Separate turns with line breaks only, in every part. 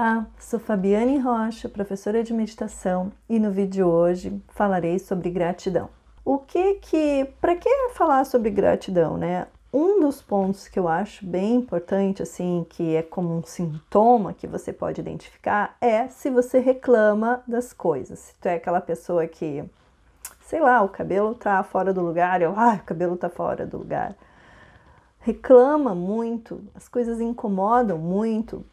Olá, sou Fabiane Rocha, professora de meditação, e no vídeo de hoje falarei sobre gratidão. O que que, para que falar sobre gratidão, né? Um dos pontos que eu acho bem importante, assim, que é como um sintoma que você pode identificar, é se você reclama das coisas. Se tu é aquela pessoa que, sei lá, o cabelo tá fora do lugar, eu, ah, o cabelo tá fora do lugar. Reclama muito, as coisas incomodam muito,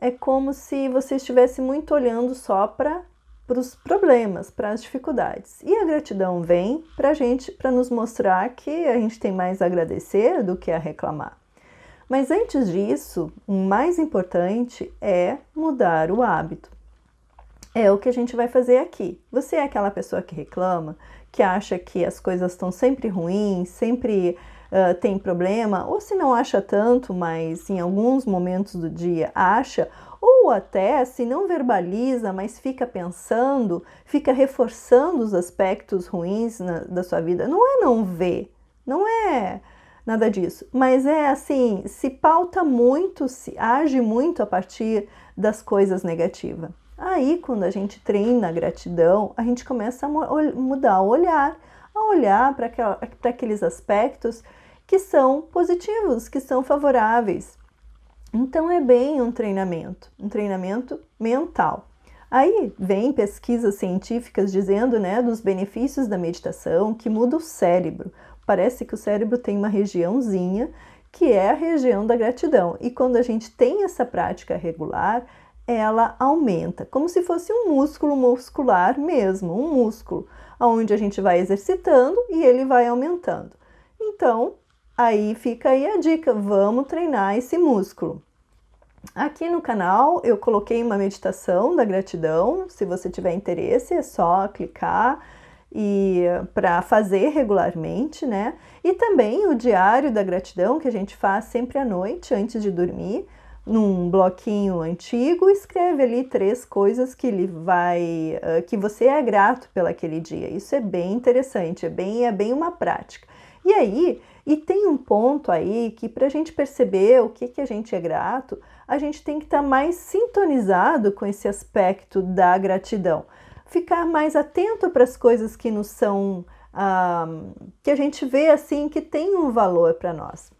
é como se você estivesse muito olhando só para os problemas, para as dificuldades. E a gratidão vem para gente, para nos mostrar que a gente tem mais a agradecer do que a reclamar. Mas antes disso, o mais importante é mudar o hábito. É o que a gente vai fazer aqui. Você é aquela pessoa que reclama, que acha que as coisas estão sempre ruins, sempre uh, tem problema, ou se não acha tanto, mas em alguns momentos do dia acha, ou até se não verbaliza, mas fica pensando, fica reforçando os aspectos ruins na, da sua vida. Não é não ver, não é nada disso, mas é assim, se pauta muito, se age muito a partir das coisas negativas. Aí, quando a gente treina a gratidão, a gente começa a mudar o olhar, a olhar para aqueles aspectos que são positivos, que são favoráveis. Então é bem um treinamento, um treinamento mental. Aí vem pesquisas científicas dizendo, né, dos benefícios da meditação que muda o cérebro. Parece que o cérebro tem uma regiãozinha que é a região da gratidão. E quando a gente tem essa prática regular, ela aumenta, como se fosse um músculo muscular mesmo, um músculo, onde a gente vai exercitando e ele vai aumentando. Então, Aí fica aí a dica, vamos treinar esse músculo. Aqui no canal eu coloquei uma meditação da gratidão, se você tiver interesse é só clicar e para fazer regularmente, né? E também o diário da gratidão que a gente faz sempre à noite antes de dormir, num bloquinho antigo, escreve ali três coisas que ele vai que você é grato pelaquele dia. Isso é bem interessante, é bem é bem uma prática. E aí, e tem um ponto aí que para a gente perceber o que, que a gente é grato, a gente tem que estar tá mais sintonizado com esse aspecto da gratidão. Ficar mais atento para as coisas que nos são, ah, que a gente vê assim, que tem um valor para nós.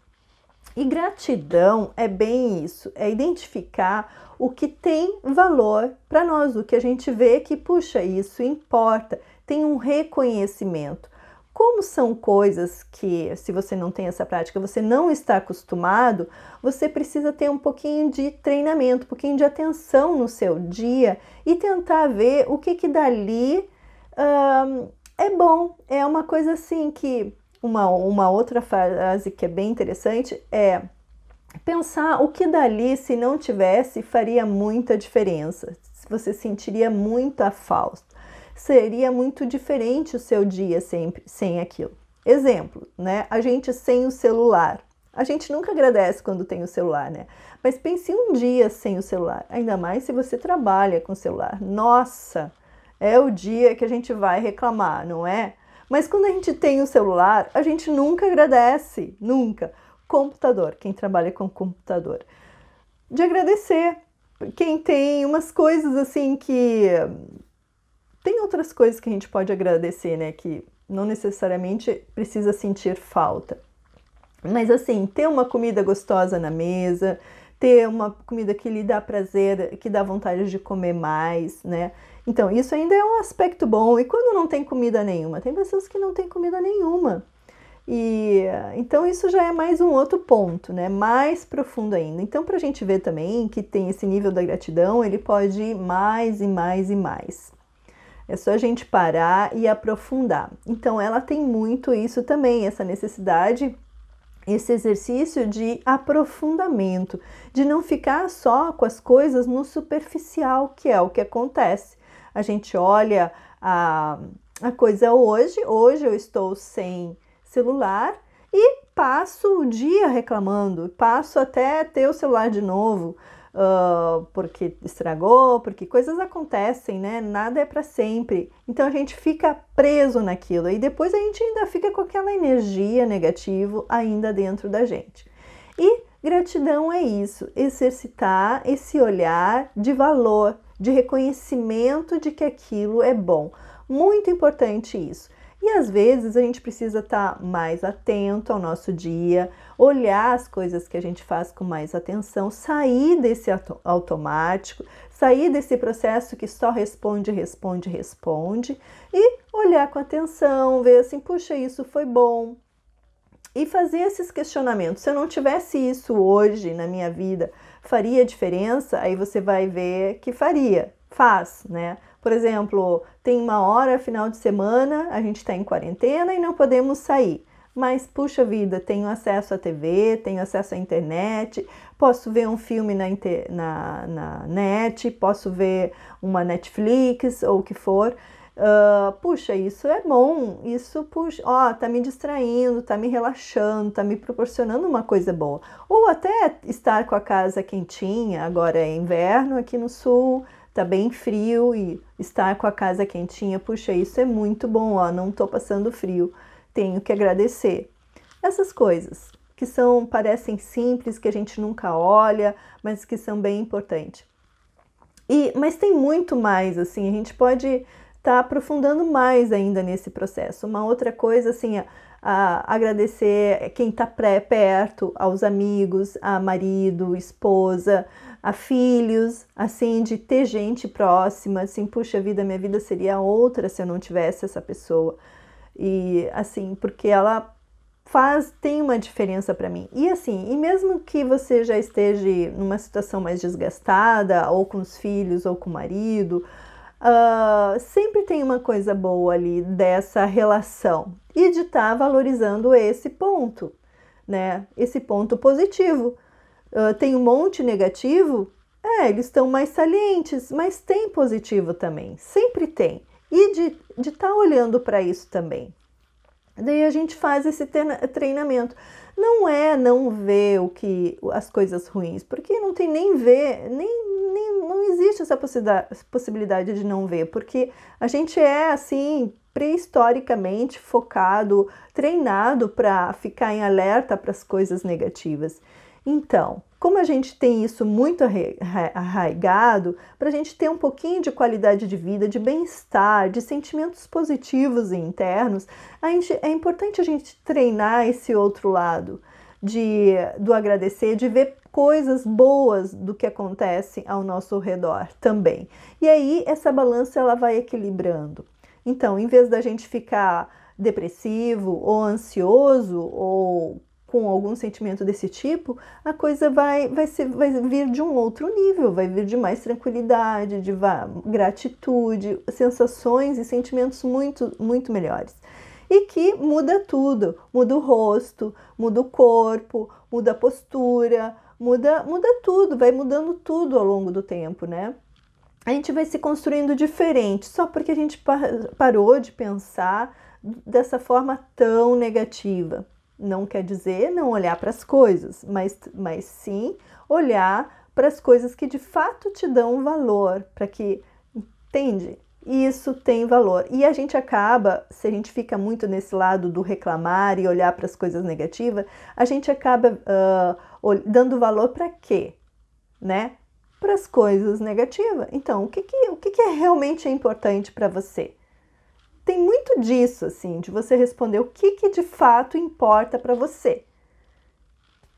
E gratidão é bem isso, é identificar o que tem valor para nós, o que a gente vê que, puxa, isso importa, tem um reconhecimento. Como são coisas que, se você não tem essa prática, você não está acostumado, você precisa ter um pouquinho de treinamento, um pouquinho de atenção no seu dia e tentar ver o que que dali é bom. É uma coisa assim que uma, uma outra frase que é bem interessante é pensar o que dali, se não tivesse, faria muita diferença. Você sentiria muita falta seria muito diferente o seu dia sempre sem aquilo. Exemplo, né? A gente sem o celular. A gente nunca agradece quando tem o celular, né? Mas pense um dia sem o celular, ainda mais se você trabalha com o celular. Nossa, é o dia que a gente vai reclamar, não é? Mas quando a gente tem o celular, a gente nunca agradece, nunca. Computador, quem trabalha com computador. De agradecer. Quem tem umas coisas assim que tem outras coisas que a gente pode agradecer, né? Que não necessariamente precisa sentir falta. Mas assim, ter uma comida gostosa na mesa, ter uma comida que lhe dá prazer, que dá vontade de comer mais, né? Então, isso ainda é um aspecto bom. E quando não tem comida nenhuma? Tem pessoas que não têm comida nenhuma. E então isso já é mais um outro ponto, né? Mais profundo ainda. Então, para a gente ver também que tem esse nível da gratidão, ele pode ir mais e mais e mais. É só a gente parar e aprofundar. Então, ela tem muito isso também, essa necessidade, esse exercício de aprofundamento, de não ficar só com as coisas no superficial, que é o que acontece. A gente olha a, a coisa hoje, hoje eu estou sem celular e passo o dia reclamando, passo até ter o celular de novo uh, porque estragou, porque coisas acontecem, né? Nada é para sempre. Então a gente fica preso naquilo e depois a gente ainda fica com aquela energia negativa ainda dentro da gente. E Gratidão é isso, exercitar esse olhar de valor, de reconhecimento de que aquilo é bom. Muito importante isso. E às vezes a gente precisa estar tá mais atento ao nosso dia, olhar as coisas que a gente faz com mais atenção, sair desse automático, sair desse processo que só responde, responde, responde e olhar com atenção, ver assim, puxa, isso foi bom. E fazer esses questionamentos. Se eu não tivesse isso hoje na minha vida, faria diferença? Aí você vai ver que faria, faz, né? Por exemplo, tem uma hora final de semana, a gente está em quarentena e não podemos sair. Mas, puxa vida, tenho acesso à TV, tenho acesso à internet, posso ver um filme na, na, na net, posso ver uma Netflix ou o que for. Uh, puxa, isso é bom, isso, puxa, ó, tá me distraindo, tá me relaxando, tá me proporcionando uma coisa boa. Ou até estar com a casa quentinha, agora é inverno aqui no sul, tá bem frio e estar com a casa quentinha, puxa, isso é muito bom, ó, não tô passando frio, tenho que agradecer. Essas coisas que são parecem simples, que a gente nunca olha, mas que são bem importantes. E mas tem muito mais assim, a gente pode estar tá aprofundando mais ainda nesse processo. Uma outra coisa assim, a, a agradecer quem está perto, aos amigos, a marido, esposa, a filhos, assim, de ter gente próxima, assim, puxa vida, minha vida seria outra se eu não tivesse essa pessoa. E assim, porque ela faz, tem uma diferença para mim. E assim, e mesmo que você já esteja numa situação mais desgastada, ou com os filhos, ou com o marido, uh, sempre tem uma coisa boa ali dessa relação e de estar tá valorizando esse ponto, né? Esse ponto positivo uh, tem um monte negativo, é, eles estão mais salientes, mas tem positivo também, sempre tem. E de estar tá olhando para isso também. Daí a gente faz esse treinamento. Não é não ver o que as coisas ruins, porque não tem nem ver, nem, nem não existe essa possibilidade de não ver, porque a gente é assim prehistoricamente focado, treinado para ficar em alerta para as coisas negativas. Então, como a gente tem isso muito arraigado, para a gente ter um pouquinho de qualidade de vida, de bem-estar, de sentimentos positivos e internos, gente, é importante a gente treinar esse outro lado de, do agradecer, de ver coisas boas do que acontece ao nosso redor também. E aí essa balança ela vai equilibrando. Então, em vez da gente ficar depressivo ou ansioso ou com algum sentimento desse tipo, a coisa vai, vai, ser, vai vir de um outro nível, vai vir de mais tranquilidade, de gratitude, sensações e sentimentos muito, muito melhores. E que muda tudo, muda o rosto, muda o corpo, muda a postura, muda, muda tudo, vai mudando tudo ao longo do tempo, né? A gente vai se construindo diferente, só porque a gente parou de pensar dessa forma tão negativa. Não quer dizer não olhar para as coisas, mas, mas sim olhar para as coisas que de fato te dão valor, para que, entende? Isso tem valor. E a gente acaba, se a gente fica muito nesse lado do reclamar e olhar para as coisas negativas, a gente acaba uh, dando valor para quê? Né? Para as coisas negativas. Então, o que, que, o que, que é realmente importante para você? Tem muito disso, assim, de você responder o que, que de fato importa para você.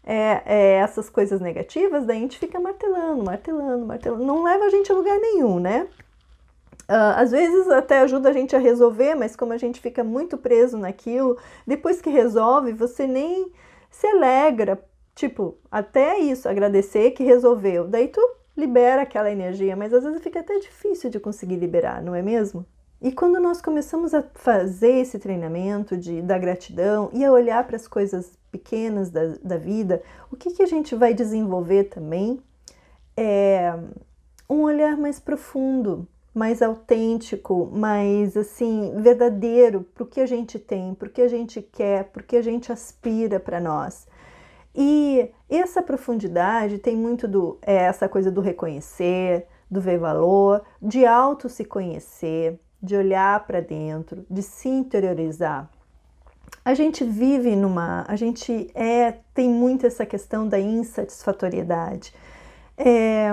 É, é, essas coisas negativas, daí a gente fica martelando, martelando, martelando. Não leva a gente a lugar nenhum, né? Uh, às vezes até ajuda a gente a resolver, mas como a gente fica muito preso naquilo, depois que resolve, você nem se alegra. Tipo, até isso, agradecer que resolveu. Daí tu libera aquela energia, mas às vezes fica até difícil de conseguir liberar, não é mesmo? E quando nós começamos a fazer esse treinamento de, da gratidão e a olhar para as coisas pequenas da, da vida, o que, que a gente vai desenvolver também é um olhar mais profundo, mais autêntico, mais assim, verdadeiro para o que a gente tem, para o que a gente quer, para o que a gente aspira para nós. E essa profundidade tem muito do é essa coisa do reconhecer, do ver valor, de auto se conhecer, de olhar para dentro, de se interiorizar. a gente vive numa, a gente é tem muito essa questão da insatisfatoriedade. É,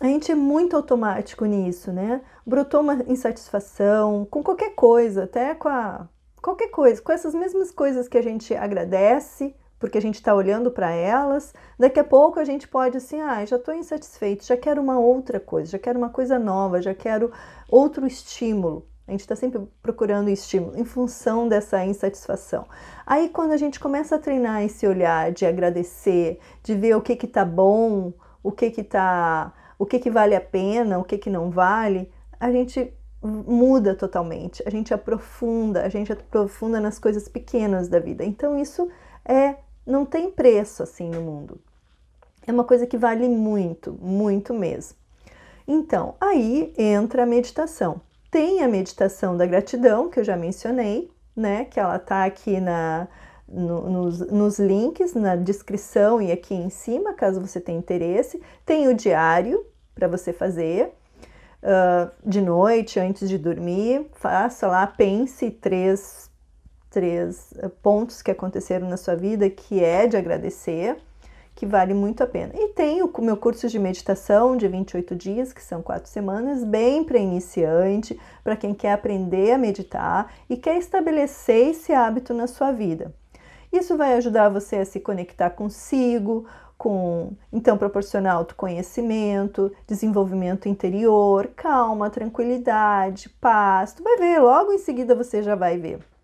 a gente é muito automático nisso, né? Brotou uma insatisfação com qualquer coisa, até com a qualquer coisa, com essas mesmas coisas que a gente agradece, porque a gente está olhando para elas, daqui a pouco a gente pode assim, ah, já estou insatisfeito, já quero uma outra coisa, já quero uma coisa nova, já quero outro estímulo. A gente está sempre procurando estímulo em função dessa insatisfação. Aí, quando a gente começa a treinar esse olhar de agradecer, de ver o que que tá bom, o que que tá, o que que vale a pena, o que que não vale, a gente muda totalmente. A gente aprofunda, a gente aprofunda nas coisas pequenas da vida. Então, isso é não tem preço assim no mundo. É uma coisa que vale muito, muito mesmo. Então, aí entra a meditação. Tem a meditação da gratidão, que eu já mencionei, né? Que ela tá aqui na, no, nos, nos links, na descrição e aqui em cima, caso você tenha interesse. Tem o diário para você fazer. Uh, de noite, antes de dormir, faça lá, pense três, três pontos que aconteceram na sua vida que é de agradecer que vale muito a pena. E tem o meu curso de meditação de 28 dias, que são quatro semanas, bem para iniciante, para quem quer aprender a meditar e quer estabelecer esse hábito na sua vida. Isso vai ajudar você a se conectar consigo, com então proporcionar autoconhecimento, desenvolvimento interior, calma, tranquilidade, paz. Tu vai ver, logo em seguida você já vai ver.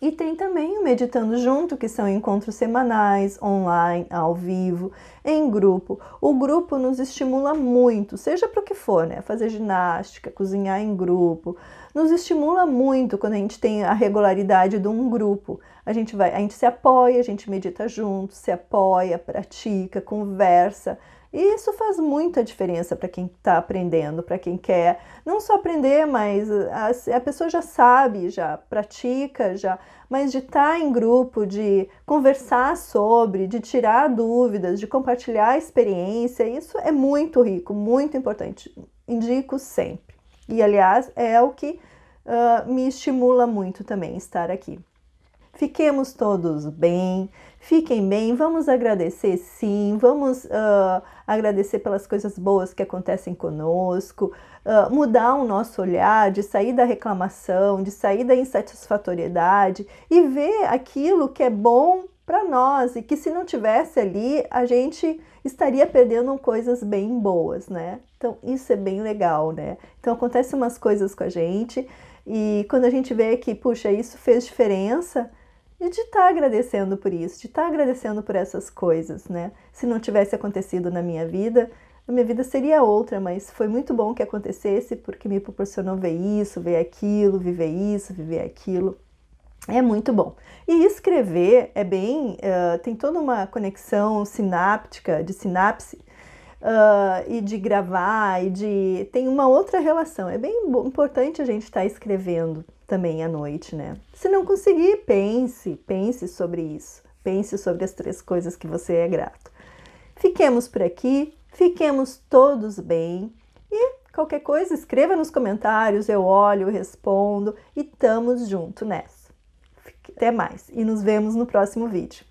E tem também o Meditando Junto, que são encontros semanais, online, ao vivo, em grupo. O grupo nos estimula muito, seja para o que for, né? Fazer ginástica, cozinhar em grupo. Nos estimula muito quando a gente tem a regularidade de um grupo. A gente vai, a gente se apoia, a gente medita junto, se apoia, pratica, conversa. E isso faz muita diferença para quem está aprendendo, para quem quer não só aprender, mas a, a, pessoa já sabe, já pratica, já, mas de estar tá em grupo, de conversar sobre, de tirar dúvidas, de compartilhar experiência, isso é muito rico, muito importante. Indico sempre. E aliás, é o que uh, me estimula muito também estar aqui. Fiquemos todos bem, fiquem bem, vamos agradecer sim, vamos uh, agradecer pelas coisas boas que acontecem conosco, uh, mudar o nosso olhar, de sair da reclamação, de sair da insatisfatoriedade e ver aquilo que é bom para nós e que se não tivesse ali a gente estaria perdendo coisas bem boas, né? Então isso é bem legal, né? Então acontecem umas coisas com a gente e quando a gente vê que, puxa, isso fez diferença, e de estar tá agradecendo por isso, de estar tá agradecendo por essas coisas, né? Se não tivesse acontecido na minha vida, a minha vida seria outra, mas foi muito bom que acontecesse porque me proporcionou ver isso, ver aquilo, viver isso, viver aquilo. É muito bom. E escrever é bem, uh, tem toda uma conexão sináptica, de sinapse, uh, e de gravar, e de. tem uma outra relação. É bem importante a gente estar tá escrevendo também à noite, né? Se não conseguir, pense, pense sobre isso. Pense sobre as três coisas que você é grato. Fiquemos por aqui, fiquemos todos bem e qualquer coisa escreva nos comentários, eu olho, respondo e estamos junto nessa. Até mais e nos vemos no próximo vídeo.